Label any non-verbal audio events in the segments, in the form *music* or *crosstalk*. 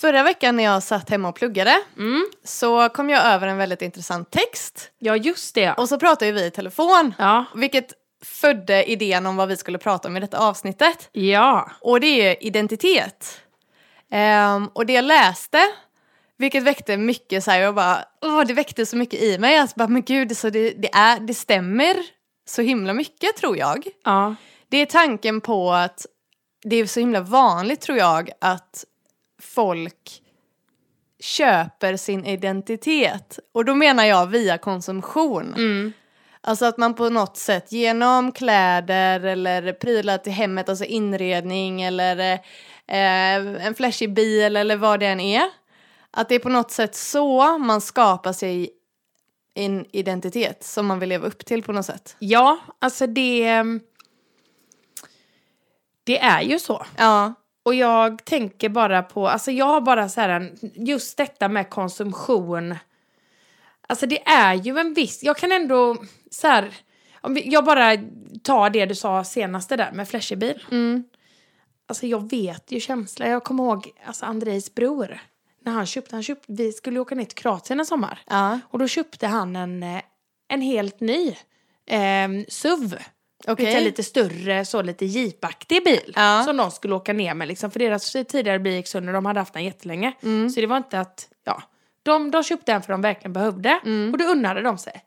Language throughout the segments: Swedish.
Förra veckan när jag satt hemma och pluggade Mm. så kom jag över en väldigt intressant text. Ja, just det. Och så pratade vi i telefon. Ja. Vilket födde idén om vad vi skulle prata om i detta avsnittet. Ja. Och det är identitet. Ehm, och det jag läste, vilket väckte mycket så här, jag bara, åh det väckte så mycket i mig. Alltså bara, men gud, så det, det, är, det stämmer så himla mycket tror jag. Ja. Det är tanken på att det är så himla vanligt tror jag att folk köper sin identitet. Och då menar jag via konsumtion. Mm. Alltså att man på något sätt genom kläder eller prylar till hemmet, alltså inredning eller eh, en flashig bil eller vad det än är. Att det är på något sätt så man skapar sig en identitet som man vill leva upp till på något sätt. Ja, alltså det... ehm, Det är ju så. Ja, Och jag tänker bara på, alltså jag har bara så här en, just detta med konsumtion. Alltså det är ju en viss, jag kan ändå så här, om vi, jag bara tar det du sa senaste där med flashig bil. mm. Alltså jag vet ju känslan, jag kommer ihåg alltså Andrejs bror. När han köpte, han köpte, vi skulle åka ner till Kroatien en sommar. ja. Och då köpte han en, eh, en helt ny eh, SUV. Vet jag, lite större, så lite jeepaktig bil. Ja. Som de skulle åka ner med liksom. För deras tidigare bil gick sönder, de hade haft den jättelänge. Mm. Så det var inte att, ja. De, de köpte den för de verkligen behövde. Mm. Och då unnade de sig.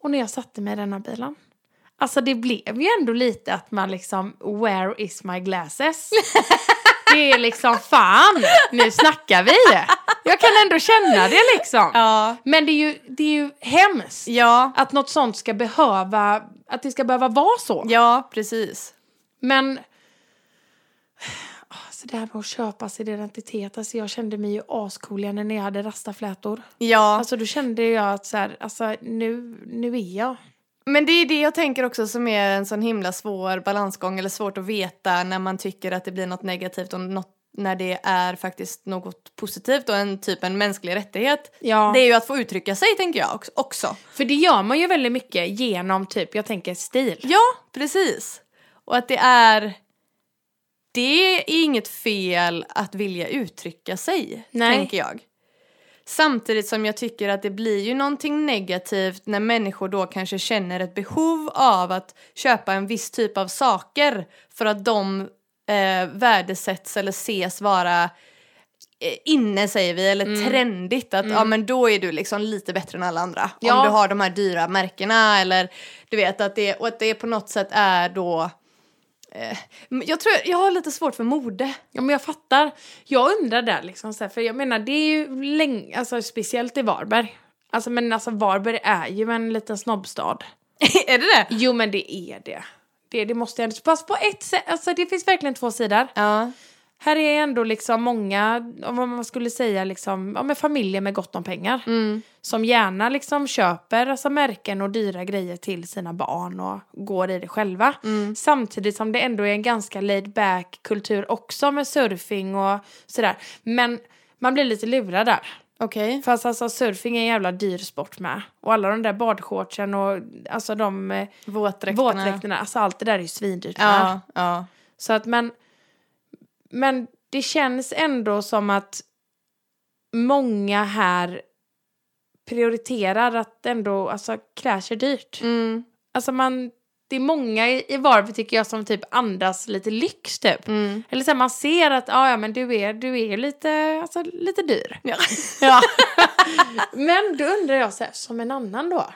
Och när jag satte mig i denna bilen. Alltså det blev ju ändå lite att man liksom, where is my glasses? *laughs* det är liksom, fan, nu snackar vi. Jag kan ändå känna det liksom. Ja. Men det är ju, det är ju hemskt. Ja, Att något sånt ska behöva, att det ska behöva vara så. ja precis. Men alltså det här med att köpa sin identitet, alltså jag kände mig ju ascool igen när jag hade rastaflätor. Ja, Alltså då kände jag att så här, alltså nu, nu är jag. Men det är det jag tänker också som är en sån himla svår balansgång eller svårt att veta när man tycker att det blir något negativt och något när det är faktiskt något positivt och en typ en mänsklig rättighet. Ja. Det är ju att få uttrycka sig tänker jag också-. För det gör man ju väldigt mycket genom typ, jag tänker stil. Ja, precis. Och att det är... Det är inget fel att vilja uttrycka sig, Nej. tänker jag. Samtidigt som jag tycker att det blir ju någonting negativt när människor då kanske känner ett behov av att köpa en viss typ av saker för att de eh, värdesätts eller ses vara eh, inne säger vi, eller trendigt. Att ja men då är du liksom lite bättre än alla andra. Ja. Om du har de här dyra märkena eller du vet att det, och att det på något sätt är då jag tror jag har lite svårt för mode. Ja men jag fattar. Jag undrar där liksom så här, för jag menar det är ju länge, alltså speciellt i Varberg. Alltså men alltså Varberg är ju en liten snobbstad. *laughs* är det det? Jo men det är det. Det, det måste jag ändå, fast på ett sätt, alltså det finns verkligen två sidor. Ja. Här är ändå liksom många, om man skulle säga liksom, ja men familjer med gott om pengar. Mm. Som gärna liksom köper alltså märken och dyra grejer till sina barn och går i det själva. Mm. Samtidigt som det ändå är en ganska laid back kultur också med surfing och sådär. Men man blir lite lurad där. Okej. Fast alltså surfing är en jävla dyr sport med. Och alla de där badshortsen och alltså de eh, Våtdräkterna. våtdräkterna, alltså allt det där är ju svindyrt. Ja, ja. Så att men, men det känns ändå som att många här prioriterar att ändå, alltså sig dyrt. Mm, Alltså man, det är många i i Varberg tycker jag som typ andas lite lyx typ. mm. Eller så här, man ser att ah, ja men du är, du är lite, alltså, lite dyr. Ja. *laughs* Ja. men då undrar jag så här, som en annan då?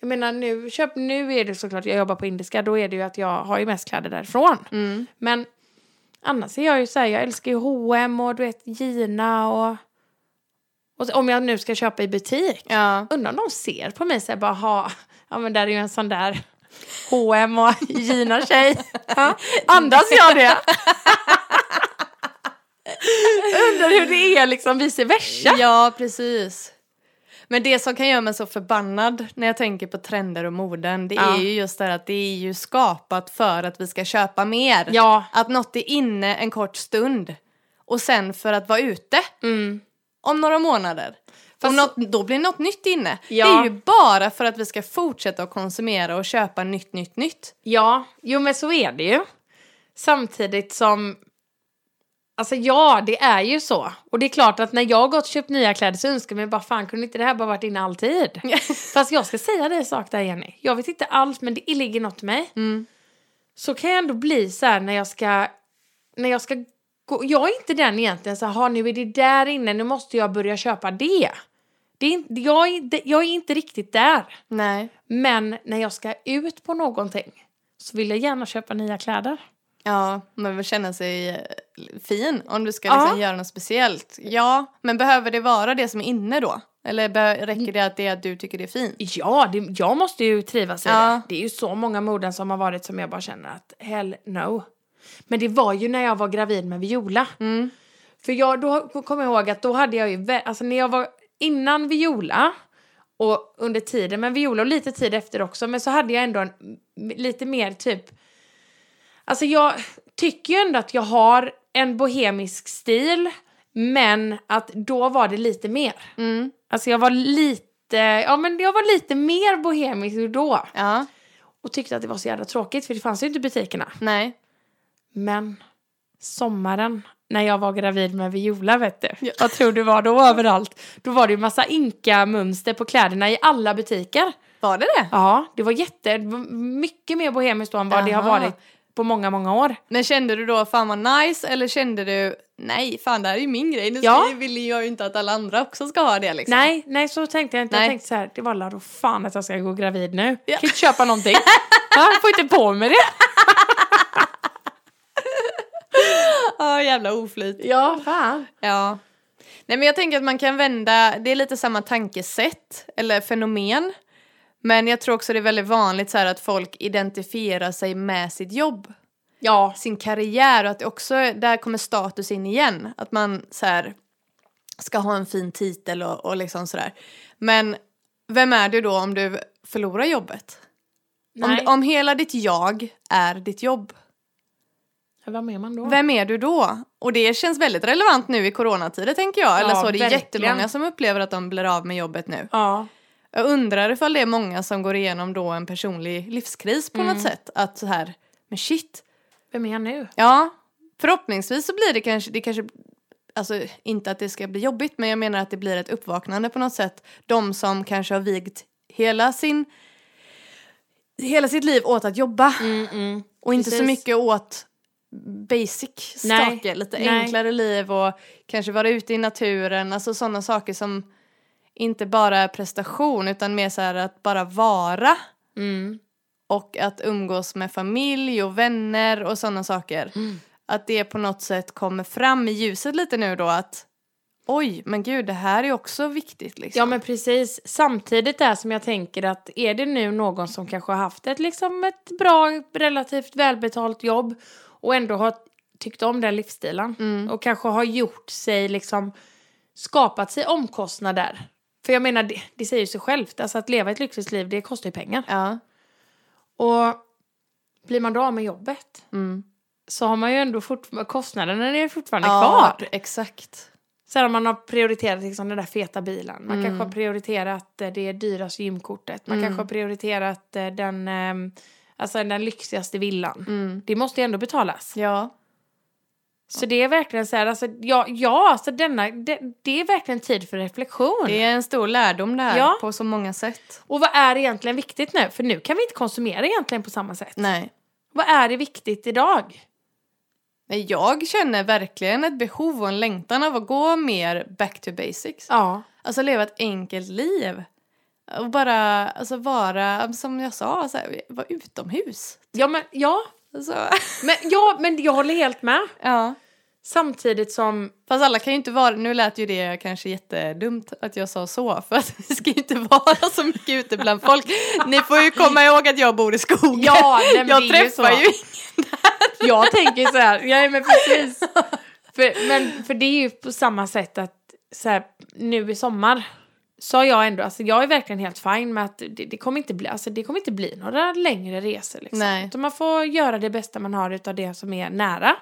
Jag menar nu, köp, nu är det såklart, jag jobbar på Indiska, då är det ju att jag har ju mest kläder därifrån. Mm. Men annars är jag ju så här, jag älskar ju H&M och du vet Gina och, och så- om jag nu ska köpa i butik. ja. Undrar om de ser på mig så här bara, ha, ja men där är ju en sån där H&M och *laughs* Gina-tjej. Andas jag det? *laughs* Undrar hur det är liksom vice versa. Ja, precis. Men det som kan göra mig så förbannad när jag tänker på trender och moden det Ja. är ju just det här att det är ju skapat för att vi ska köpa mer. Ja. Att något är inne en kort stund och sen för att vara ute Mm. om några månader. Fast- Om något, då blir något nytt inne. Ja. Det är ju bara för att vi ska fortsätta att konsumera och köpa nytt, nytt, nytt. Ja, jo men så är det ju. Samtidigt som Alltså ja, det är ju så. Och det är klart att när jag har gått och köpt nya kläder så önskar jag mig bara fan kunde inte det här bara varit inne alltid? *laughs* Fast jag ska säga dig en sak där Jenny. Jag vet inte alls men det ligger något i mig. Mm. Så kan jag ändå bli så här när jag ska, när jag ska gå. Jag är inte den egentligen så här, "Ha, nu är det där inne, nu måste jag börja köpa det. det är, inte- jag, är, jag är inte riktigt där. Nej. Men när jag ska ut på någonting så vill jag gärna köpa nya kläder. Ja, man vill känna sig eh, fin om du ska Ja. liksom göra något speciellt. Ja, men behöver det vara det som är inne då? Eller räcker det att det är att du tycker det är fint? Ja, det, jag måste ju trivas i Ja. det. Det är ju så många moden som har varit som jag bara känner att hell no. Men det var ju när jag var gravid med Viola. Mm. För jag, då kommer jag ihåg att då hade jag ju, alltså när jag var innan Viola och under tiden med Viola och lite tid efter också, men så hade jag ändå en lite mer typ, alltså jag tycker ju ändå att jag har en bohemisk stil, men att då var det lite mer. Mm. Alltså jag var lite, ja men jag var lite mer bohemisk då. Ja, Och tyckte att det var så jävla tråkigt för det fanns ju inte i butikerna. nej. Men sommaren när jag var gravid med Viola vet du. Vad tror du var då överallt? Då var det ju massa inka-mönster på kläderna i alla butiker. Var det det? Ja, det var jätte, mycket mer bohemiskt då än vad det har varit på många, många år. Men kände du då fan vad nice eller kände du nej fan det här är ju min grej. Nu Ja. vill jag ju inte att alla andra också ska ha det liksom. Nej, nej så tänkte jag inte. Nej. Jag tänkte så här, det var då fan att jag ska gå gravid nu. Ja. Kan inte köpa någonting. *laughs* Jag får inte på mig det. Ja jävla oflyt. Ja, fan. Ja. Nej men jag tänker att man kan vända, det är lite samma tankesätt eller fenomen. Men jag tror också det är väldigt vanligt så här att folk identifierar sig med sitt jobb. Ja. Sin karriär och att det också, där kommer status in igen. Att man så här ska ha en fin titel och, och liksom sådär. Men vem är du då om du förlorar jobbet? Om, Nej. om hela ditt jag är ditt jobb, Vad är man då? vem är du då? Och det känns väldigt relevant nu i coronatider tänker jag. Eller Ja, så, det är verkligen. jättemånga som upplever att de blir av med jobbet nu. Ja. Jag undrar ifall det är många som går igenom då en personlig livskris på Mm. något sätt. Att så här, men shit. Vem är jag nu? Ja, förhoppningsvis så blir det kanske, det kanske, alltså inte att det ska bli jobbigt, men jag menar att det blir ett uppvaknande på något sätt. De som kanske har vigt hela sin, hela sitt liv åt att jobba. Mm, mm. Och inte så Precis. mycket åt basic Nej, saker, lite nej. enklare liv och kanske vara ute i naturen, alltså sådana saker som inte bara är prestation utan mer så här att bara vara Mm. och att umgås med familj och vänner och sådana saker. Mm. Att det på något sätt kommer fram i ljuset lite nu då att oj, men gud, det här är också viktigt liksom. Ja men precis. Samtidigt där som jag tänker att är det nu någon som kanske har haft ett, liksom ett bra, relativt välbetalt jobb och ändå har tyckt om den livsstilen Mm. och kanske har gjort sig liksom skapat sig omkostnader. För jag menar, det, det säger ju sig självt, alltså att leva ett lyxigt liv det kostar ju pengar. Ja. Och blir man då av med jobbet Mm. så har man ju ändå fortfarande, kostnaderna är fortfarande ja, kvar. exakt. Sen om man har prioriterat liksom den där feta bilen. Man Mm. kanske har prioriterat eh, det dyraste gymkortet. Man Mm. kanske har prioriterat eh, den, ehm, alltså den lyxigaste villan. Mm. Det måste ju ändå betalas. Ja. Så det är verkligen så här, alltså, ja, ja alltså denna, det, det är verkligen tid för reflektion. Det är en stor lärdom det här Ja. på så många sätt. Och vad är egentligen viktigt nu? För nu kan vi inte konsumera egentligen på samma sätt. Nej. Vad är det viktigt idag? Jag känner verkligen ett behov och en längtan av att gå mer back to basics. Ja. Alltså leva ett enkelt liv. Och bara alltså, vara, som jag sa, så här, vara utomhus. Ja, men, ja. Alltså, Men, ja, men jag håller helt med. ja. Samtidigt som Fast alla kan ju inte vara, nu lät ju det kanske jättedumt att jag sa så, för att det ska ju inte vara så mycket ute bland folk. Ni får ju komma ihåg att jag bor i skogen. Ja, nej, jag ju träffar så. ju ingen. Jag tänker så här, ja men precis. För, men, för det är ju på samma sätt att så här, nu i sommar har jag ändå, alltså jag är verkligen helt fin med att det, det, kommer, inte bli, alltså det kommer inte bli några längre resor. Liksom. Nej. Utan man får göra det bästa man har utav det som är nära.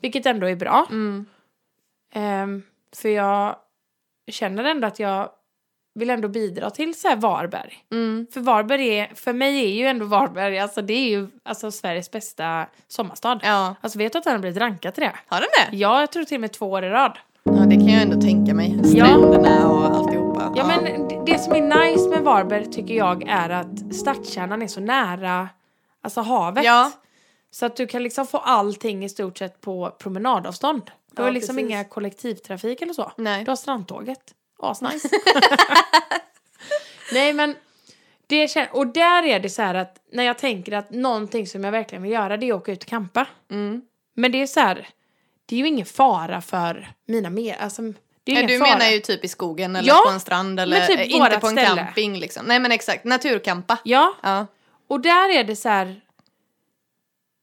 Vilket ändå är bra. Mm. Ehm, för jag känner ändå att jag vill ändå bidra till så här Varberg. Mm. För Varberg är, för mig är ju ändå Varberg, alltså det är ju alltså Sveriges bästa sommarstad. Ja. Alltså vet du att den har blivit rankad till det? Har den det? Ja, jag tror till och med två år i rad. Ja, det kan jag ändå tänka mig. Stränderna och alltihopa. Ja, men det- som är nice med Varberg tycker jag är att stadskärnan är så nära alltså havet. Ja. Så att du kan liksom få allting i stort sett på promenadavstånd. Du Ja, har liksom precis. inga kollektivtrafik eller så. Nej. Du har strandtåget. Asnice. *laughs* Nej men det kän- och där är det så här att när jag tänker att någonting som jag verkligen vill göra det är att åka ut och campa. Mm. Men det är så här, det är ju ingen fara för mina mer, alltså det är ingen du fara. menar ju typ i skogen eller Ja, på en strand eller typ eh, inte på en ställe. camping liksom. Nej men exakt, naturkampa. Ja, Ja. och där är det så här,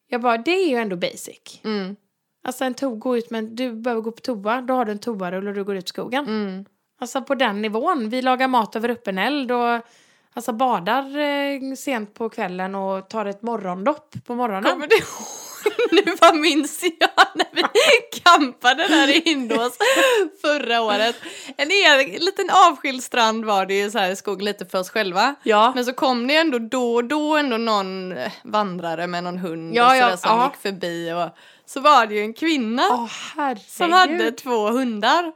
jag bara, det är ju ändå basic. Mm. Alltså en to- gå ut men du behöver gå på toa, då har du en toarulle och du går ut i skogen. Mm. Alltså på den nivån. Vi lagar mat över öppen eld och alltså badar eh, sent på kvällen och tar ett morgondopp på morgonen. Kommer du? *laughs* Nu bara minns jag när vi campade där i Hindås förra året. En egen, liten avskild strand var det ju så här i skogen lite för oss själva. Ja. Men så kom det ändå då och då ändå någon vandrare med någon hund Ja, och ja, sådär som ja. gick förbi och så var det ju en kvinna herregud. som hade två hundar.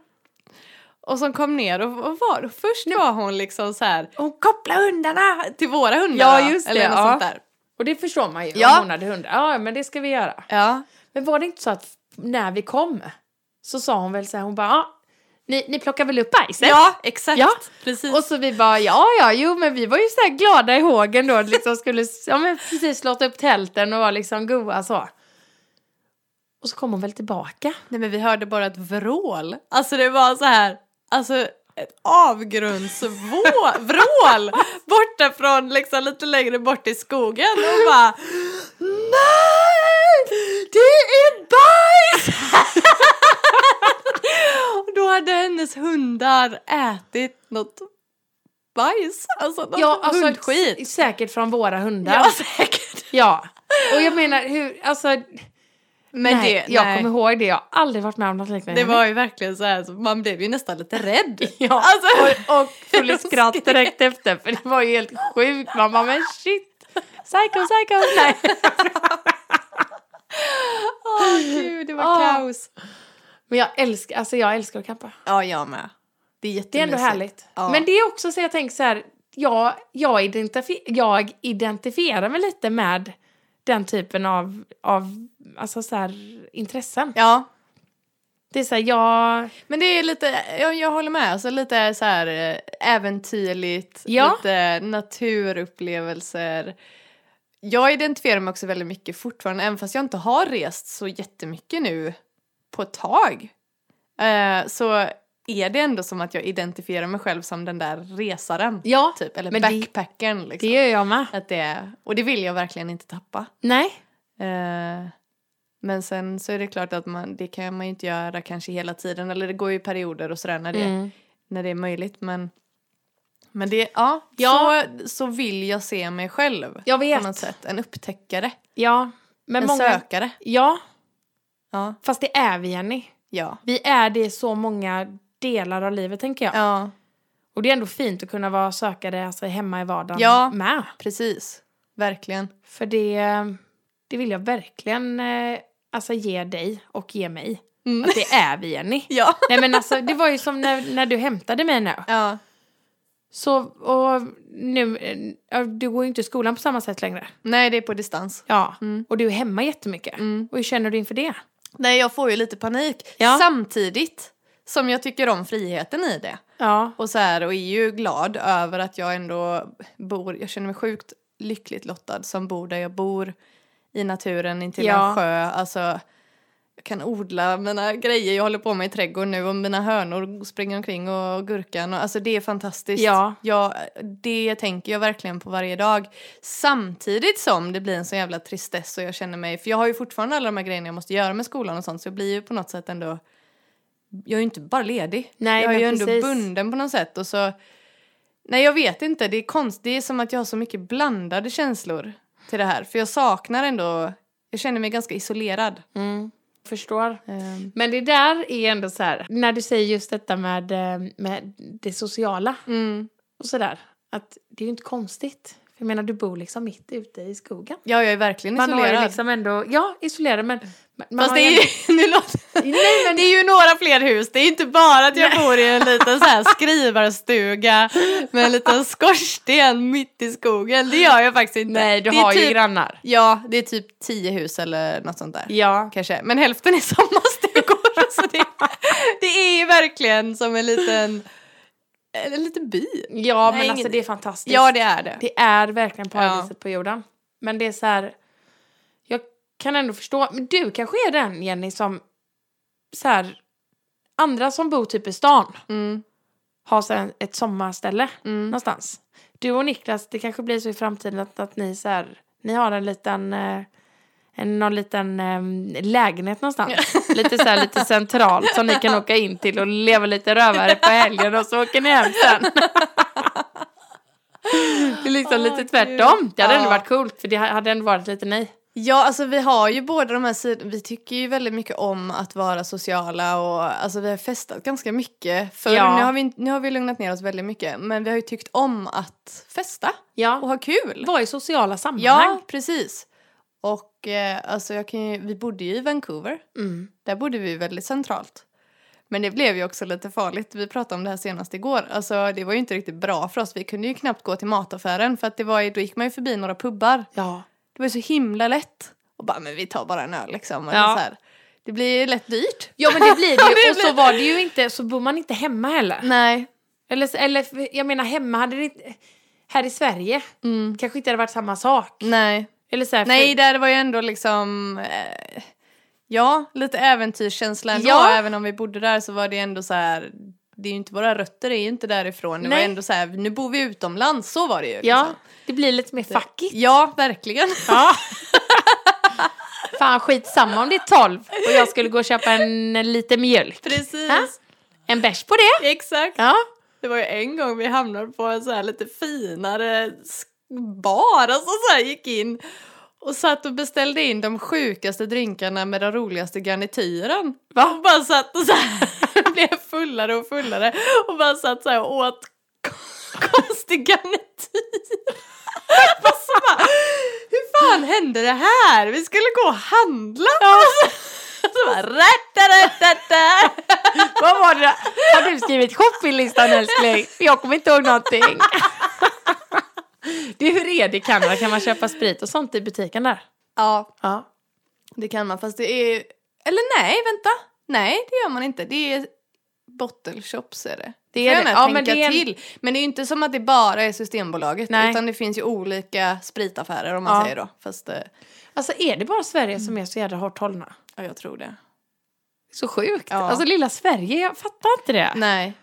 Och som kom ner och, och var, och först var hon liksom så här Hon kopplar hundarna! till våra hundar Ja, just det, Eller något ja. sånt där. Och det förstår man ju Ja. om hon hade hundar. Ja, men det ska vi göra. Ja. Men var det inte så att när vi kom så sa hon väl så här, hon bara, ja, ni, ni plockar väl upp bajset? Ja, exakt. Ja. Precis. Och så vi bara, ja, ja, jo, men vi var ju så här glada i hågen då, liksom *laughs* skulle, ja men precis slått upp tälten och var liksom goa så. Och så kom hon väl tillbaka. Nej men vi hörde bara ett vrål. Alltså det var så här, alltså ett avgrundsvrål *laughs* borta från liksom lite längre bort i skogen och bara NEJ! Det är bajs! *laughs* och då hade hennes hundar ätit något bajs, alltså något Ja, alltså hundskit. säkert från våra hundar. Ja, *laughs* säkert. Ja. Och jag menar, hur, alltså, Men nej, det, jag nej. kommer ihåg det, jag har aldrig varit med om något liknande. Det var ju verkligen så här, så man blev ju nästan lite rädd. *laughs* Ja, Alltså, och, och full skratt direkt efter, för det var ju helt sjukt. Man bara, men shit, psycho, psycho. Nej. *laughs* Åh gud, det var Åh. kaos. Men jag älskar, alltså jag älskar att campa. Ja, jag med. Det är Det är jättemysigt. ändå härligt. Ja. Men det är också så jag tänker så här, jag, jag, identifi- jag identifierar mig lite med den typen av, av alltså så här, intressen. Ja, Det är så här, jag... men det är lite, jag, jag håller med, alltså lite så här eh, äventyrligt, Ja. lite naturupplevelser. Jag identifierar mig också väldigt mycket fortfarande, även fast jag inte har rest så jättemycket nu på ett tag. Eh, så är det ändå som att jag identifierar mig själv som den där resaren. Ja, Typ, eller men det- backpackern liksom. det gör jag med. Att det är, och det vill jag verkligen inte tappa. Nej. Eh, men sen så är det klart att man, det kan man ju inte göra kanske hela tiden. Eller det går ju perioder och sådär när det, Mm. när det är möjligt. Men, men det, ja, Ja. Så, så vill jag se mig själv. Jag På vet. något sätt. En upptäckare. Ja, men en många... sökare. Ja, Ja. fast det är vi, Jenny. Ja. Vi är det så många delar av livet, tänker jag. Ja, Och det är ändå fint att kunna vara sökare alltså, hemma i vardagen Ja. med. precis. Verkligen. För det, det vill jag verkligen eh, alltså, ge dig och ge mig. Mm. Att det är vi, Jenny. *laughs* Ja. Nej men alltså, det var ju som när, när du hämtade mig nu. ja. Så, och nu, eh, du går ju inte i skolan på samma sätt längre. Nej, det är på distans. Ja, Mm. och du är hemma jättemycket. Mm. Och hur känner du inför det? Nej, jag får ju lite panik. Ja. Samtidigt som jag tycker om friheten i det. Ja. Och så här, och är ju glad över att jag ändå bor, jag känner mig sjukt lyckligt lottad som bor där jag bor i naturen intill Ja. en sjö. Alltså, jag kan odla mina grejer, jag håller på med i trädgården nu och mina hönor springer omkring och gurkan och alltså det är fantastiskt. Ja. Jag, det tänker jag verkligen på varje dag. Samtidigt som det blir en så jävla tristess och jag känner mig, för jag har ju fortfarande alla de här grejerna jag måste göra med skolan och sånt så jag blir ju på något sätt ändå jag är ju inte bara ledig. Nej, jag är ju ändå precis. bunden på något sätt. Och så, nej, jag vet inte. Det är konstigt. Det är som att jag har så mycket blandade känslor till det här. För jag saknar ändå... Jag känner mig ganska isolerad. Mm. Förstår. Ehm, Men det där är ändå så här, när du säger just detta med, eh, med det sociala Mm. och sådär, att det är ju inte konstigt. Jag menar, du bor liksom mitt ute i skogen. Ja, jag är verkligen Man har isolerad. ju liksom ändå, ja, isolerad men... Man Fast har det är, ju ju, *laughs* nu låter, Nej, men *laughs* det är ju några fler hus. Det är inte bara att jag bor i en liten så här *laughs* skrivarstuga med en liten skorsten mitt i skogen. Det gör jag faktiskt inte. Nej, du det har ju typ, grannar. Ja, det är typ tio hus eller något sånt där. Ja. Kanske. Men hälften är sommarstugor. så det, det är ju verkligen som en liten, en liten by. Ja, Nej, men alltså det är fantastiskt. Ja, det är det. Det är verkligen paradiset Ja. på jorden. Men det är så här, jag kan ändå förstå, men du kanske är den Jenny som, så här, andra som bor typ i stan Mm. har så här ett sommarställe Mm. någonstans. Du och Niklas, det kanske blir så i framtiden att, att ni så här, ni har en liten, eh, någon liten eh, lägenhet någonstans. lite så här, lite centralt som ni kan åka in till och leva lite rövare på helgen och så åker ni hem sen. det är liksom Åh, lite Gud. tvärtom. Det hade ändå Ja. varit coolt för det hade ändå varit lite ni. Ja, alltså vi har ju båda de här sidorna. Vi tycker ju väldigt mycket om att vara sociala och alltså vi har festat ganska mycket. För Ja. nu, har vi, nu har vi lugnat ner oss väldigt mycket. Men vi har ju tyckt om att festa och Ja, ha kul. var i sociala sammanhang. Ja, precis. Och eh, alltså jag kan ju, vi bodde ju i Vancouver. Mm. Där bodde vi väldigt centralt. Men det blev ju också lite farligt. Vi pratade om det här senast igår. Alltså det var ju inte riktigt bra för oss. Vi kunde ju knappt gå till mataffären för att det var ju, då gick man ju förbi några pubbar. Ja. Det var ju så himla lätt. Och bara, men vi tar bara en öl liksom. Eller Ja. så här. Det blir lätt dyrt. ja, men det blir det ju. *laughs* Det Och så var det ju inte, så bor man inte hemma heller. Nej. Eller, eller jag menar hemma hade det inte, här i Sverige kanske inte hade varit samma sak. Nej. Eller så här, för- Nej, där var ju ändå liksom... Eh, ja, lite äventyrskänsla ändå. Ja. Även om vi bodde där så var det ändå så här... Det är ju inte, våra rötter är ju inte därifrån. Det Nej. var ändå så här, nu bor vi utomlands. Så var det ju. Ja, Liksom. det blir lite mer fackigt. Ja, verkligen. *laughs* Ja. Fan skitsamma om det är 12 och jag skulle gå och köpa en, lite mjölk. Precis. Ja. En bärs på det. Exakt. Ja. Det var ju en gång vi hamnade på en så här lite finare bar. Alltså så här gick in och satt och beställde in de sjukaste drinkarna med den roligaste garnityren. Va? Och bara satt och så här *laughs* blev fullare och fullare och bara satt så här och åt konstig garnityr. Och *laughs* så bara, hur fan hände det här? Vi skulle gå och handla. Och *laughs* så, bara, rätt, Vad var det? Har du skrivit shoppinglistan älskling? Jag kommer inte ihåg någonting. *laughs* Du, hur är det i Kanada? Kan man köpa sprit och sånt i butiken där? Ja, Ja. Det kan man, fast det är... Eller nej, vänta. Nej, det gör man inte. Det är bottle shops är det. Det är det. Ja, men det är en- till. Men det är ju inte som att det bara är Systembolaget. Nej. Utan det finns ju olika spritaffärer om man Ja. säger då. Fast eh, Alltså är det bara Sverige som är så jävla hårt hållna? ja, jag tror det. Så sjukt. Ja. Alltså lilla Sverige, jag fattar inte det. Nej.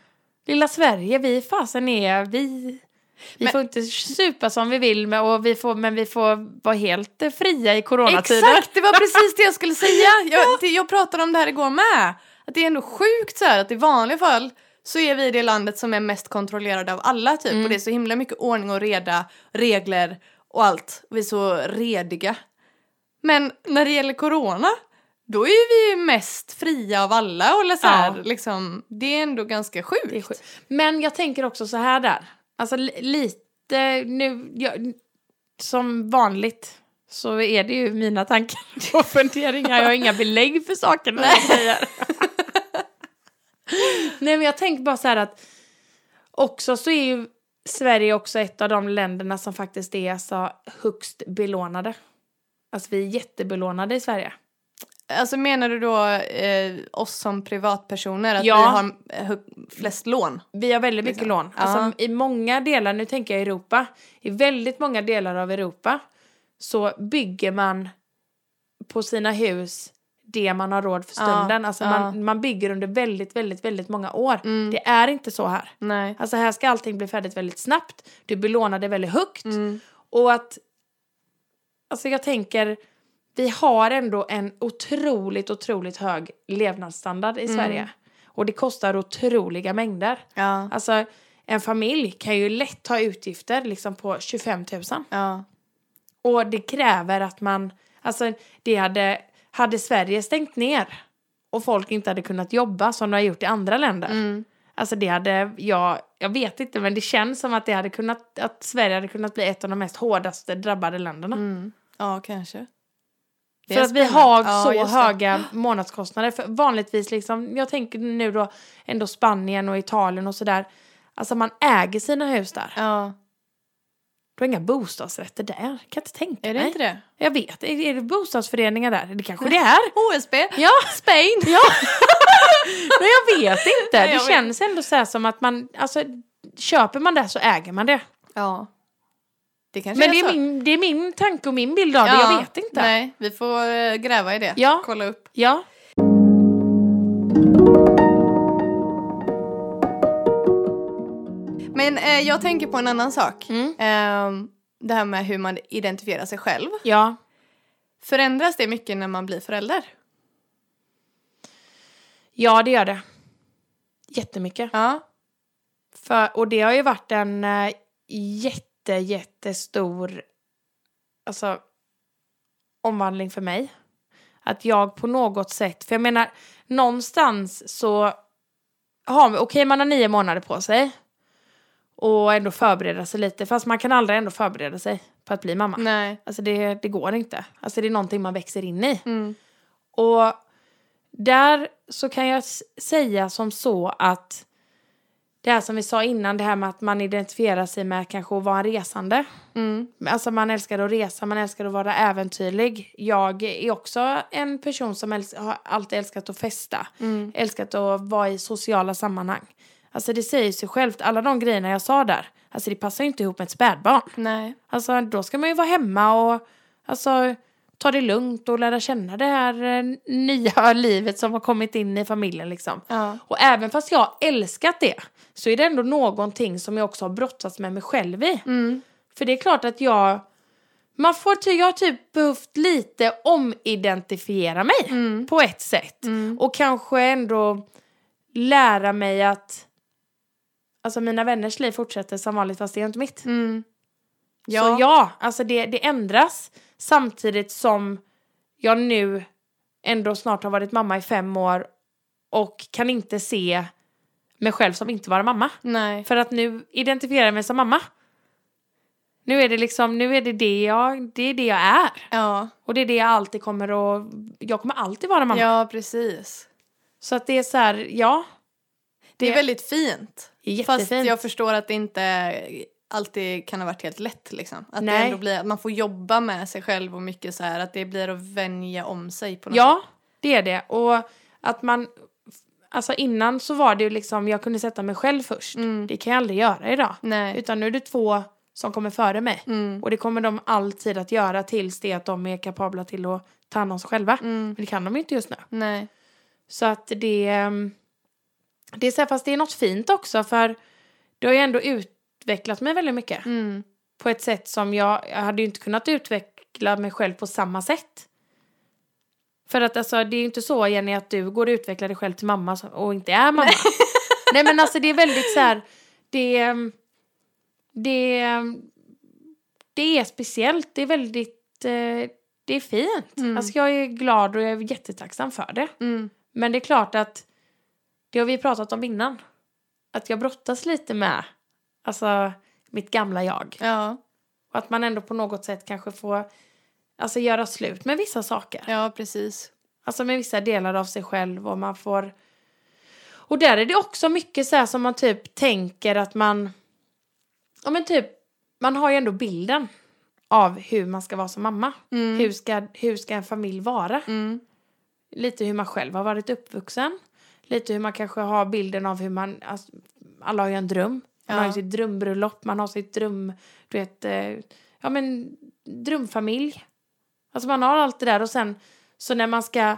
Lilla Sverige, vi fasen är, vi... Vi Men- får inte supa som vi vill med, och vi får, men vi får vara helt eh, fria i coronatider. Exakt, det var precis det jag skulle *laughs* säga. Jag, det, jag pratade om det här igår med. Att det är ändå sjukt så här att i vanliga fall så är vi det landet som är mest kontrollerade av alla typ. Mm. Och det är så himla mycket ordning och reda, regler och allt. Vi är så rediga. Men när det gäller corona, då är vi ju mest fria av alla. Eller så här, Ja. liksom, det är ändå ganska sjukt. Sjukt. Men jag tänker också så här där. Alltså li- lite nu, jag, som vanligt så är det ju mina tankar *laughs* och funderingar. Jag har inga belägg för sakerna jag säger. *laughs* Nej men jag tänker bara så här att också så är ju Sverige också ett av de länderna som faktiskt är så högst belånade. Alltså vi är jättebelånade i Sverige. Alltså menar du då eh, oss som privatpersoner, att Ja. vi har eh, flest lån? Vi har väldigt mycket Liksom. lån. Ja. Alltså, I många delar, nu tänker jag Europa, i väldigt många delar av Europa så bygger man på sina hus det man har råd för Ja, stunden. Alltså ja. man, man bygger under väldigt, väldigt, väldigt många år. Mm. Det är inte så här. Nej. Alltså här ska allting bli färdigt väldigt snabbt. Du belånar det väldigt högt. Mm. Och att, alltså jag tänker, vi har ändå en otroligt, otroligt hög levnadsstandard Mm. i Sverige. Och det kostar otroliga mängder. Ja. Alltså en familj kan ju lätt ha utgifter liksom på 25 000. Ja. Och det kräver att man, alltså det hade, hade Sverige stängt ner och folk inte hade kunnat jobba som de har gjort i andra länder. Mm. Alltså det hade, jag, jag vet inte men det känns som att det hade kunnat, att Sverige hade kunnat bli ett av de mest hårdaste drabbade länderna. Mm. Ja, kanske. Det För att vi har så det. höga månadskostnader. För vanligtvis liksom, jag tänker nu då ändå Spanien och Italien och sådär. Alltså man äger sina hus där. Ja, Du har inga bostadsrätter där. Kan jag inte tänka är det mig. inte det? Jag vet, är, är det bostadsföreningar där? Det kanske det är. HSB? Ja, Spain? ja. *laughs* Men jag vet inte. Nej, Det jag vet. känns ändå så här som att man, alltså köper man det så äger man det. Ja. Det Men det är så. min, det är min tanke och min bild av det, Ja, jag vet inte. Nej, vi får eh, gräva i det. Ja. Kolla upp. Ja. Men eh, jag tänker på en annan sak. Mm. Ehm, det här med hur man identifierar sig själv. Ja. Förändras det mycket när man blir förälder? Ja, det gör det. Jättemycket. Ja. För, och det har ju varit en eh, jätte, jättestor alltså, omvandling för mig. Att jag på något sätt, för jag menar någonstans så har okej man har nio månader på sig och ändå förbereda sig lite, fast man kan aldrig ändå förbereda sig på att bli mamma. Nej. Alltså det, det går inte. Alltså det är någonting man växer in i. Mm. Och där så kan jag säga som så att det här som vi sa innan, det här med att man identifierar sig med kanske att vara en resande. Mm. Alltså man älskar att resa, man älskar att vara äventyrlig. Jag är också en person som äls- har alltid älskat att festa. Mm. Älskat att vara i sociala sammanhang. Alltså det säger sig självt, alla de grejerna jag sa där, alltså det passar ju inte ihop med ett spädbarn. Nej. Alltså då ska man ju vara hemma och alltså, ta det lugnt och lära känna det här eh, nya *laughs* livet som har kommit in i familjen liksom. Ja. Och även fast jag har älskat det så är det ändå någonting som jag också har brottats med mig själv i. Mm. För det är klart att jag, man får ty, jag har typ behövt lite omidentifiera mig Mm. på ett sätt. Mm. Och kanske ändå lära mig att Alltså mina vänners liv fortsätter som vanligt fast det är inte mitt. Mm. Ja. Så ja, alltså det, det ändras samtidigt som jag nu ändå snart har varit mamma i fem år och kan inte se mig själv som inte vara mamma. Nej. För att nu identifierar jag mig som mamma. Nu är det liksom, nu är det det jag, det är det jag är. Ja. Och det är det jag alltid kommer att, jag kommer alltid vara mamma. Ja, precis. Så att det är så här, ja. Det är Det- väldigt fint. Är Fast jättefint. jag förstår att det inte alltid kan ha varit helt lätt liksom. Att det Nej. ändå blir, att man får jobba med sig själv och mycket så här att det blir att vänja om sig på något Ja, det är det. Och att man, alltså innan så var det ju liksom, jag kunde sätta mig själv först. Mm. Det kan jag aldrig göra idag. Nej. Utan nu är det två som kommer före mig. Mm. Och det kommer de alltid att göra tills det att de är kapabla till att ta hand om sig själva. Mm. Men det kan de ju inte just nu. Nej. Så att det, ehm, det är så här, fast det är något fint också för det har ju ändå utvecklat mig väldigt mycket. Mm. På ett sätt som jag, jag hade inte kunnat utveckla mig själv på samma sätt. För att alltså det är ju inte så Jenny att du går och utvecklar dig själv till mamma och inte är mamma. *laughs* Nej men alltså det är väldigt så här, det, det, det är speciellt, det är väldigt, eh, det är fint. Mm. Alltså jag är glad och jag är jättetacksam för det. Mm. Men det är klart att det har vi pratat om innan. Att jag brottas lite med alltså, mitt gamla jag. Ja. Och att man ändå på något sätt kanske får alltså, göra slut med vissa saker. ja, precis. Alltså med vissa delar av sig själv och man får... Och där är det också mycket så här som man typ tänker att man... Ja men typ, man har ju ändå bilden av hur man ska vara som mamma. Mm. Hur, ska, hur ska en familj vara? Mm. lite hur man själv har varit uppvuxen. Lite hur man kanske har bilden av hur man, alltså, alla har ju en dröm. Man Ja. har ju sitt drömbröllop, man har sitt dröm, du vet, eh, ja men drömfamilj. Alltså man har allt det där och sen så när man ska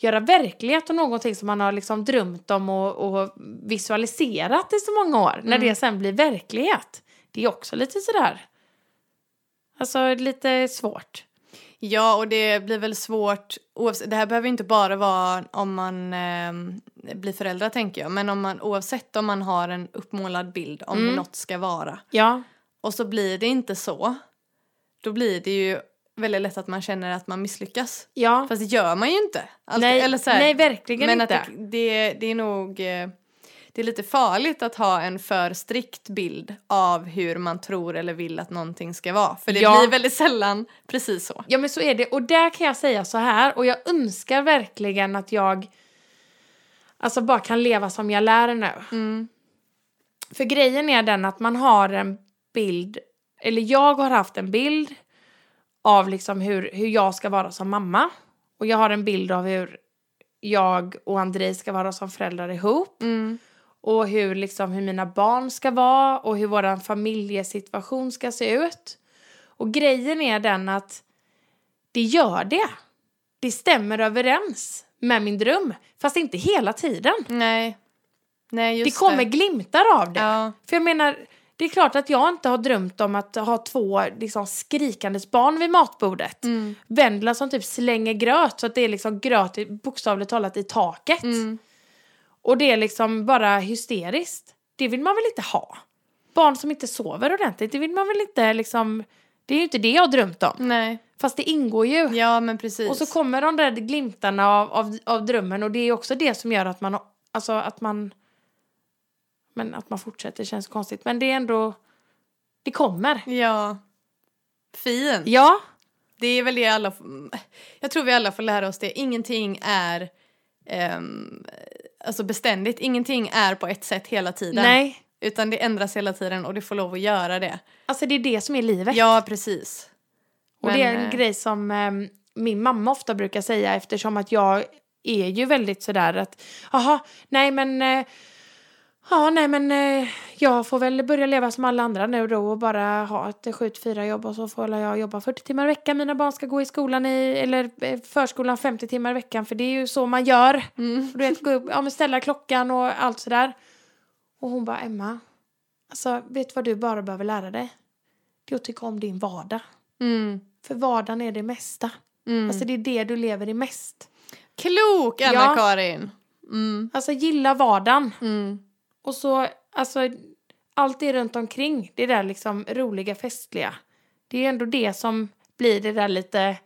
göra verklighet av någonting som man har liksom drömt om och, och visualiserat i så många år, när Mm. det sen blir verklighet, det är också lite sådär, alltså lite svårt. Ja, och det blir väl svårt. Oavsett, det här behöver inte bara vara om man ehm, blir förälder, tänker jag. Men om man, oavsett om man har en uppmålad bild om hur Mm. något ska vara Ja, och så blir det inte så. Då blir det ju väldigt lätt att man känner att man misslyckas. Ja. Fast det gör man ju inte. Alltid. nej, Eller så här, nej, verkligen men inte. att det, det, det är nog eh, det är lite farligt att ha en för strikt bild av hur man tror eller vill att någonting ska vara. För det Ja. blir väldigt sällan precis så. Ja men så är det. Och där kan jag säga så här. Och jag önskar verkligen att jag alltså bara kan leva som jag lär nu. Mm. För grejen är den att man har en bild, eller jag har haft en bild av liksom hur, hur jag ska vara som mamma. Och jag har en bild av hur jag och Andrei ska vara som föräldrar ihop. Mm. Och hur, liksom, hur mina barn ska vara och hur vår familjesituation ska se ut. Och grejen är den att det gör det. Det stämmer överens med min dröm. Fast inte hela tiden. Nej. Nej, just det kommer glimtar av det. Ja. För jag menar, det är klart att jag inte har drömt om att ha två liksom, skrikandes barn vid matbordet. Mm. Vendela som typ slänger gröt så att det är liksom gröt bokstavligt talat i taket. Mm. Och det är liksom bara hysteriskt. Det vill man väl inte ha? Barn som inte sover ordentligt, det vill man väl inte liksom... Det är ju inte det jag har drömt om. Nej. Fast det ingår ju. Ja, men precis. Och så kommer de där glimtarna av, av, av drömmen och det är också det som gör att man, alltså att man, men att man fortsätter känns konstigt. Men det är ändå, det kommer. Ja. Fin. Ja, Det är väl det alla... Jag tror vi alla får lära oss det. Ingenting är ehm, alltså beständigt. Ingenting är på ett sätt hela tiden. nej. Utan det ändras hela tiden och det får lov att göra det. Alltså det är det som är livet. Ja, precis. och det är Men, en eh, grej som ehm, min mamma ofta brukar säga eftersom att jag är ju väldigt sådär att, jaha, nej men, eh, ja nej men eh, jag får väl börja leva som alla andra nu då och bara ha ett 7-4 jobb och så får jag jobba 40 timmar i veckan. Mina barn ska gå i skolan i, eller eh, förskolan 50 timmar i veckan för det är ju så man gör. Mm. Du vet, gå upp, ja men ställa klockan och allt sådär. Och hon bara, Emma, alltså vet du vad du bara behöver lära dig? Det är att tycka om din vardag. Mm. För vardagen är det mesta. Mm. Alltså det är det du lever i mest. Klok, Ja. Anna-Karin! Mm. Alltså gilla vardagen. Mm. Och så, alltså allt det runt omkring. Det där liksom roliga, festliga. Det är ändå det som blir det där lite...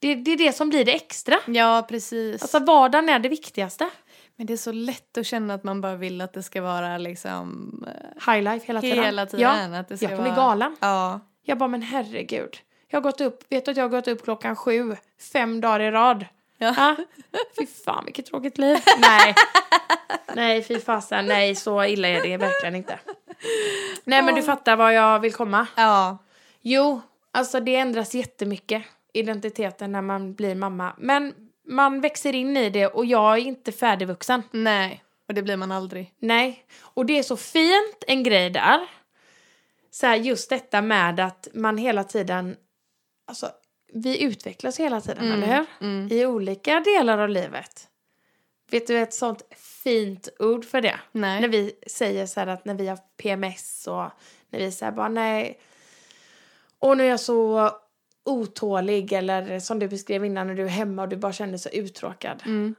Det, det är det som blir det extra. Ja, precis. Alltså vardagen är det viktigaste. Men det är så lätt att känna att man bara vill att det ska vara liksom eh, High life hela tiden. hela tiden. Ja, Att det ska jag kan bli vara... galen. Ja. Jag bara, men herregud. Jag har gått upp, vet du att jag har gått upp klockan sju, fem dagar i rad. Ja. Ja. *laughs* Fy fan vilket tråkigt liv. *laughs* Nej. Nej, fy fasen. Nej, så illa är det verkligen inte. Nej, men du fattar vad jag vill komma. ja. Jo, alltså det ändras jättemycket, identiteten när man blir mamma. Men man växer in i det och jag är inte färdigvuxen. Nej, och det blir man aldrig. Nej, och det är så fint en grej där. Så här, just detta med att man hela tiden, alltså vi utvecklas hela tiden, Mm, eller hur? mm. I olika delar av livet. Vet du ett sånt fint ord för det? Nej. När vi säger så här att när vi har PMS och när vi säger bara nej. Och nu är jag så otålig eller som du beskrev innan när du är hemma och du bara känner så uttråkad. Mm.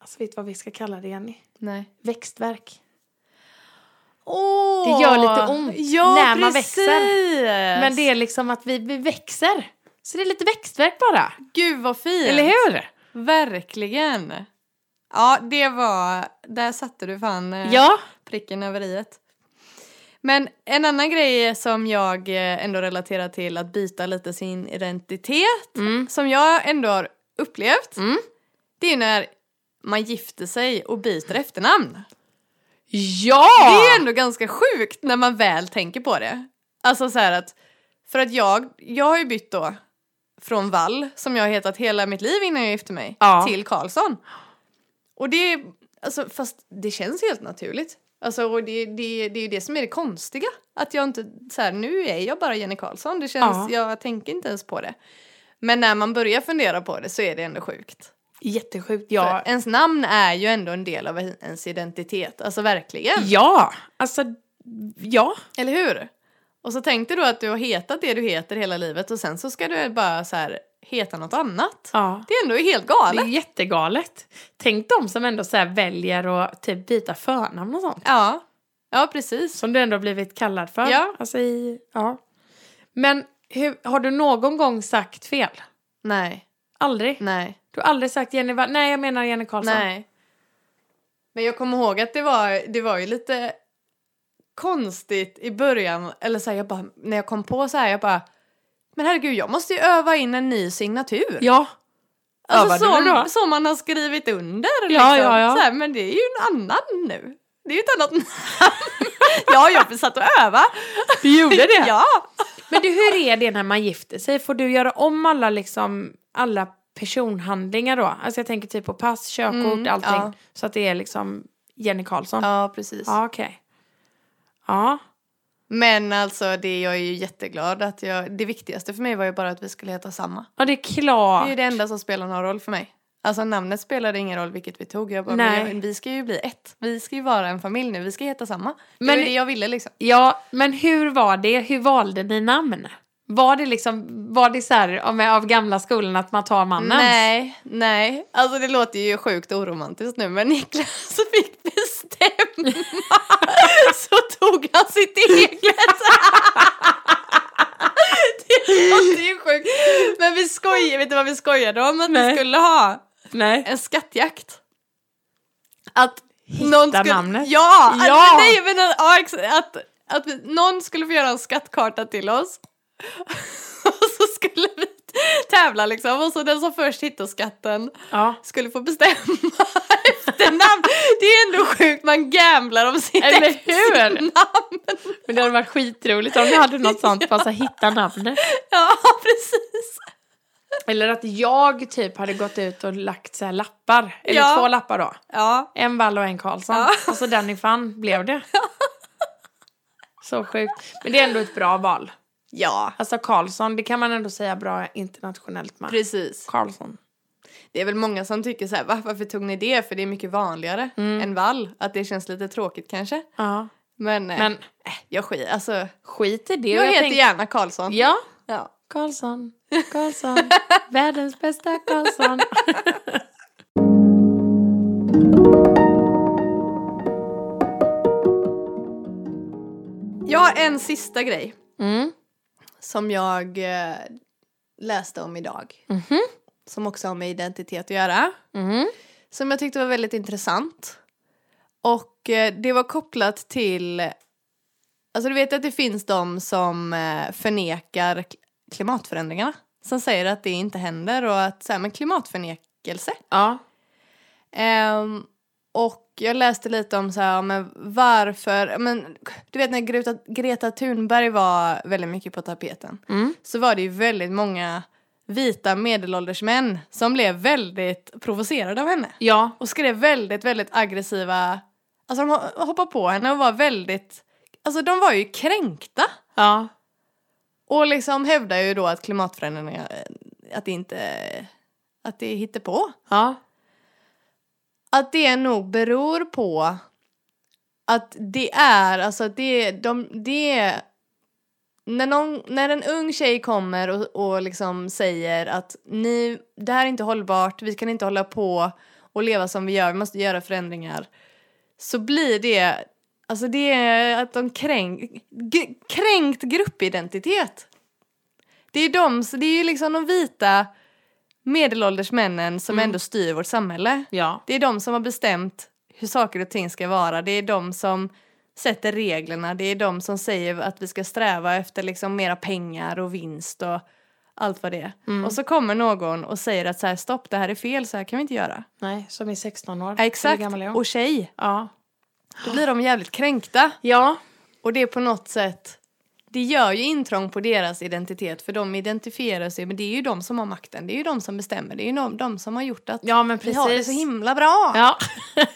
Alltså vet du vad vi ska kalla det Jenny? Nej. Växtverk. Åh! Det gör lite ont ja, när man precis. växer. Men det är liksom att vi, vi växer. Så det är lite växtverk bara. Gud vad fint! Eller hur? Verkligen! Ja, det var... Där satte du fan eh, Ja. pricken över iet. Men en annan grej som jag eh, ändå relaterar till att byta lite sin identitet, Mm. som jag ändå har upplevt, Mm. det är när man gifter sig och byter efternamn. Ja! Det är ändå ganska sjukt när man väl tänker på det. Alltså så här att, för att jag, jag har ju bytt då från Wall, som jag har hetat hela mitt liv innan jag gifte mig, Ja. till Karlsson. Och det, är- alltså fast det känns helt naturligt. Alltså och det, det, det är ju det som är det konstiga. Att jag inte, så här, nu är jag bara Jenny Karlsson, det känns, jag tänker inte ens på det. Men när man börjar fundera på det så är det ändå sjukt. Jättesjukt. Ja. Ja. ens namn är ju ändå en del av ens identitet, alltså verkligen. Ja. Alltså, ja. Eller hur? Och så tänkte du att du har hetat det du heter hela livet och sen så ska du bara så här heta något annat. Ja. Det är ändå helt Det är galet. jättegalet. Tänk de som ändå så väljer att typ byta förnamn och sånt. Ja, ja precis. Som du ändå blivit kallad för. Ja. Alltså i, ja. Men Hur, har du någon gång sagt fel? Nej, Aldrig? nej, Du har aldrig sagt Jenny Nej, jag menar Jenny Karlsson. nej. Men jag kommer ihåg att det var, det var ju lite konstigt i början. Eller så här, jag bara, när jag kom på så här, jag bara, men herregud, jag måste ju öva in en ny signatur. Ja. Alltså Övade du då? som, som man har skrivit under. Ja, liksom. ja, ja. Så här, men det är ju en annan nu. Det är ju ett annat namn. *laughs* ja, jag satt och övade. Du gjorde det? ja. Men du, hur är det när man gifter sig? Får du göra om alla, liksom, alla personhandlingar då? Alltså jag tänker typ på pass, körkort, Mm, allting. ja. Så att det är liksom Jenny Karlsson? Ja, precis. Ja, okej. Ja. Men alltså, det, jag är ju jätteglad att jag... Det viktigaste för mig var ju bara att vi skulle heta samma. Ja, det är klart. Det är det enda som spelar någon roll för mig. Alltså namnet spelade ingen roll vilket vi tog. Jag bara, Nej. men jag, vi ska ju bli ett. Vi ska ju vara en familj nu. Vi ska heta samma. Det Men- var det jag ville liksom. Ja, men hur var det? Hur valde ni namn? Var det liksom, var det så här av, av gamla skolan att man tar mannens? Nej, nej. Alltså det låter ju sjukt oromantiskt nu men Niklas *laughs* fick bestämma så tog han sitt eget. *laughs* det låter ju sjukt. Men vi skojar, vet du vad vi skojade om? Att Nej. vi skulle ha Nej. en skattjakt. Att någon skulle... namnet? Ja! att- Ja! nej men att- att, att någon skulle få göra en skattkarta till oss. *laughs* och så skulle vi *laughs* tävla liksom och så den som först hittar skatten Ja. skulle få bestämma *laughs* efternamn. Det är ändå sjukt, man gamblar om sitt Eller hur? efternamn. Men det hade varit skitroligt om ni hade något *laughs* sånt, bara här, hitta namnet. Ja, precis. Eller att jag typ hade gått ut och lagt så lappar, eller Ja. två lappar då. Ja, En Wall och en Karlsson. Ja. Och så den ni fann blev det. Så sjukt. Men det är ändå ett bra val. Ja, Alltså Karlsson, det kan man ändå säga bra internationellt med. precis. Karlsson. Det är väl många som tycker så här, "Va, varför tog ni det? För det är mycket vanligare än vall. Att det känns lite tråkigt kanske. Ja. Men, eh, Men äh, jag skit, alltså. skit i det. Jag, Och heter tänk- gärna Karlsson. Ja, Ja. Karlsson. Karlsson. *laughs* Världens bästa Karlsson. Jag har en sista grej Mm. Som jag eh, läste om idag. Mhm. Som också har med identitet att göra. Mm. Som jag tyckte var väldigt intressant. Och eh, det var kopplat till... Alltså du vet att det finns de som eh, förnekar klimatförändringarna. Som säger att det inte händer och att så här, men klimatförnekelse. Ja. Ehm, och jag läste lite om så här, men varför, men du vet när Greta, Greta Thunberg var väldigt mycket på tapeten. Mm. Så var det ju väldigt många vita medelålders män som blev väldigt provocerade av henne. Ja. Och skrev väldigt, väldigt aggressiva, alltså de ho- hoppade på henne och var väldigt, alltså de var ju kränkta. Ja. Och liksom hävdar ju då att klimatförändringar, att det inte, att det hittar på. Ja. Att det nog beror på att det är, alltså att det, de, det när, någon, när en ung tjej kommer och, och liksom säger att ni, det här är inte hållbart, vi kan inte hålla på och leva som vi gör, vi måste göra förändringar. Så blir det, alltså det är att de kränk, kränkt gruppidentitet. Det är de, så det är ju liksom de vita medelålders männen som ändå styr vårt samhälle. Ja. Det är de som har bestämt hur saker och ting ska vara. Det är de som sätter reglerna. Det är de som säger att vi ska sträva efter liksom mera pengar och vinst och allt vad det är. Mm. Och så kommer någon och säger att så här, stopp, det här är fel, så här kan vi inte göra. Nej, som är 16 år. Ja, exakt. Och tjej, Ja. då blir de jävligt kränkta. Ja. Och det är på något sätt, det gör ju intrång på deras identitet för de identifierar sig, men det är ju de som har makten, det är ju de som bestämmer, det är ju de, de som har gjort att Ja, men vi har det precis. så himla bra. Ja. *laughs*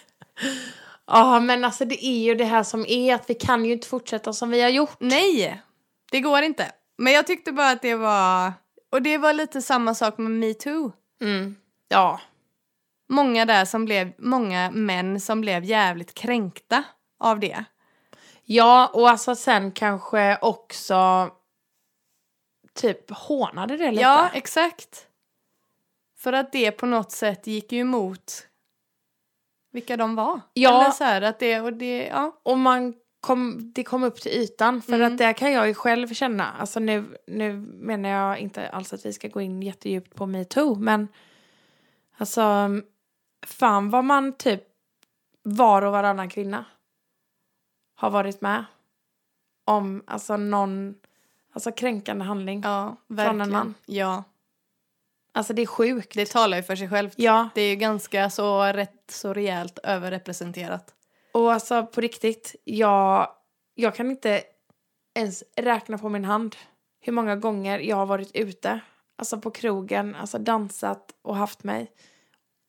Ja, men alltså det är ju det här som är att vi kan ju inte fortsätta som vi har gjort. Nej, det går inte. Men jag tyckte bara att det var... Och det var lite samma sak med metoo. Mm. Ja. Många där som blev, många män som blev jävligt kränkta av det. Ja, och alltså sen kanske också typ hånade det lite. Ja, exakt. För att det på något sätt gick ju emot vilka de var. Ja. Eller så här att det, och det, ja. Och man kom, det kom upp till ytan. För Mm. att där kan jag ju själv känna, alltså nu, nu menar jag inte alls att vi ska gå in jättedjupt på metoo, men alltså fan vad man typ var och varannan kvinna har varit med om alltså någon alltså kränkande handling. Ja, en verkligen. man. Ja, Alltså det är sjukt. det talar ju för sig självt. Ja, Det är ju ganska så rätt så rejält överrepresenterat. och alltså på riktigt, jag, jag kan inte ens räkna på min hand hur många gånger jag har varit ute, alltså på krogen, alltså dansat och haft mig.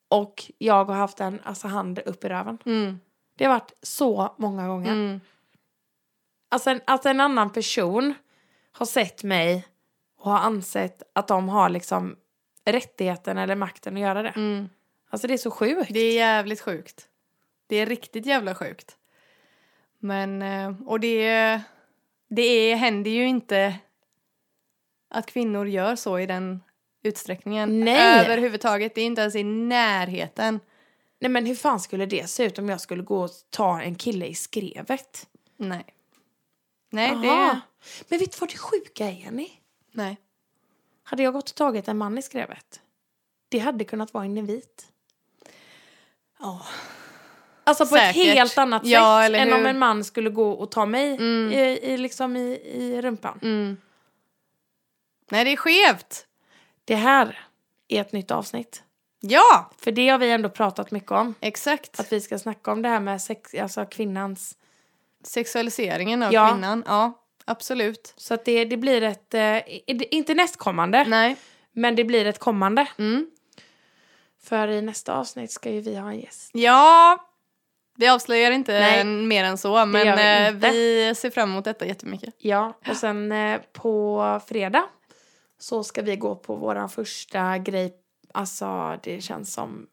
Och jag har haft en alltså, hand upp i röven. Mm. Det har varit så många gånger. Mm. Alltså en, att en annan person har sett mig och har ansett att de har liksom rättigheten eller makten att göra det. Mm. Alltså det är så sjukt. Det är jävligt sjukt. Det är riktigt jävla sjukt. Men, eh, och det, det är, händer ju inte att kvinnor gör så i den utsträckningen. Nej. Överhuvudtaget. Det är inte ens i närheten. Nej men hur fan skulle det se ut om jag skulle gå och ta en kille i skrevet? Nej. Nej, Aha. det... Men vet du vad det sjuka är Jenny? Nej. Hade jag gått och tagit en man i skrevet? Det hade kunnat vara en invit. Ja. Alltså på Säkert. ett helt annat Ja, sätt än om en man skulle gå och ta mig Mm. i, i, liksom i, i rumpan. Mm. Nej, det är skevt. Det här är ett nytt avsnitt. Ja, För det har vi ändå pratat mycket om. exakt. Att vi ska snacka om det här med sex, alltså kvinnans... Sexualiseringen av Ja. kvinnan. Ja, absolut. Så att det, det blir ett, eh, inte nästkommande, Nej. men det blir ett kommande. Mm. För i nästa avsnitt ska ju vi ha en gäst. Ja, vi avslöjar inte Nej. mer än så, men vi eh, vi ser fram emot detta jättemycket. Ja, och sen eh, på fredag så ska vi gå på våran första grej. Alltså det känns som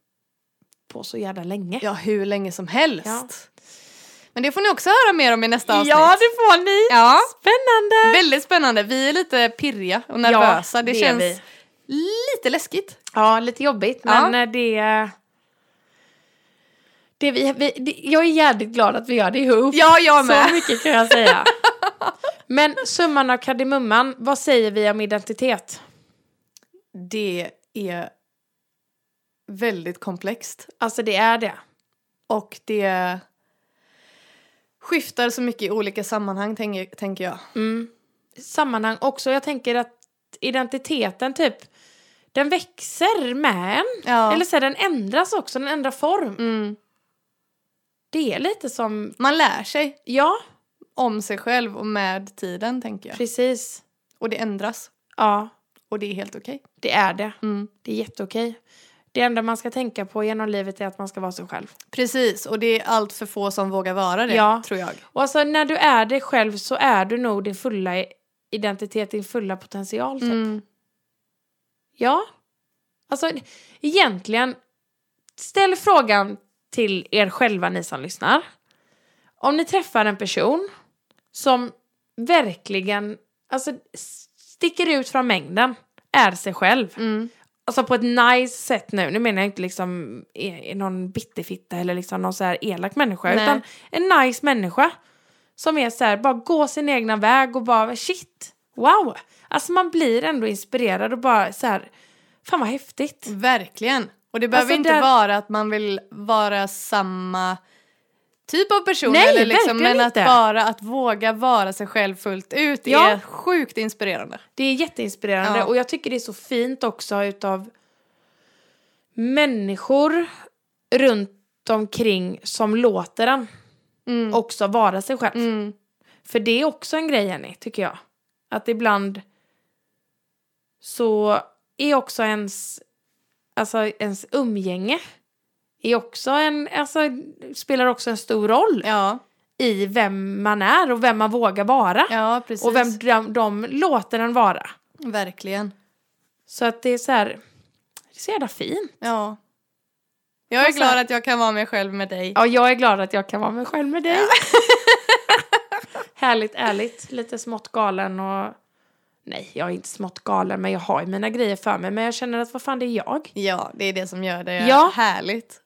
på så jävla länge. Ja, hur länge som helst. Ja. Men det får ni också höra mer om i nästa avsnitt. Ja, det får ni! Ja, Spännande! väldigt spännande. Vi är lite pirriga och nervösa. Ja, det, det känns vi. lite läskigt. Ja, lite jobbigt, Ja. men eh, det... det, vi, vi, det jag är jävligt glad att vi gör det ihop. Ja, jag Så med. mycket kan jag säga. *laughs* men summan av kardemumman, vad säger vi om identitet? Det är väldigt komplext. Alltså det är det. Och det skiftar så mycket i olika sammanhang, tänker, tänker jag. Mm. Sammanhang också. Jag tänker att identiteten typ, den växer med en. Ja. Eller så den ändras också, den ändrar form. Mm. Det är lite som, Man lär sig ja, om sig själv och med tiden, tänker jag. precis. Och det ändras. Ja, Och det är helt okej. det är det. Mm. Det är jätteokej. Det enda man ska tänka på genom livet är att man ska vara sig själv. Precis, och det är allt för få som vågar vara det, Ja. tror jag. Och alltså när du är dig själv så är du nog din fulla identitet, din fulla potential. Typ. Mm. Ja. Alltså egentligen, ställ frågan till er själva ni som lyssnar. Om ni träffar en person som verkligen alltså, sticker ut från mängden, är sig själv. Mm. Alltså på ett nice sätt nu. Nu menar jag inte liksom i någon bitterfitta eller liksom någon så här elak människa. Nej. Utan en nice människa. Som är så här, bara gå sin egna väg och bara shit, wow. Alltså man blir ändå inspirerad och bara så här, fan vad häftigt. Verkligen. Och det behöver Alltså, inte där- vara att man vill vara samma typ av person. Nej, eller liksom, men inte. att bara att våga vara sig själv fullt ut Ja. är sjukt inspirerande. Det är jätteinspirerande Ja. och jag tycker det är så fint också utav människor runt omkring som låter en Mm. också vara sig själv. Mm. För det är också en grej, Jenny, tycker jag. Att ibland så är också ens, alltså ens umgänge är också en, alltså, spelar också en stor roll Ja, i vem man är och vem man vågar vara. ja precis. och vem de, de låter en vara. Verkligen. Så att det är så här, det är så jävla fint. Ja. Jag är glad att jag kan vara mig själv med dig. Ja, jag är glad att jag kan vara mig själv med dig. *laughs* Härligt, ärligt, lite smått galen och... Nej, jag är inte smått galen, men jag har ju mina grejer för mig. Men jag känner att vad fan, det är jag. Ja, det är det som gör det Ja. härligt.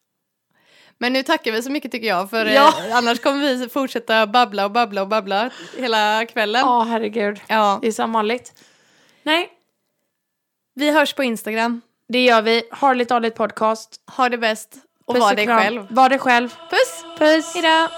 Men nu tackar vi så mycket tycker jag för Ja. eh, annars kommer vi fortsätta babbla och babbla och babbla hela kvällen. Ja, herregud. Ja. Det är som vanligt. Nej, Vi hörs på Instagram. det gör vi. Harligt Arligt podcast. Ha det bäst och Puss var dig själv. Var dig själv. Puss! Puss. Hejdå!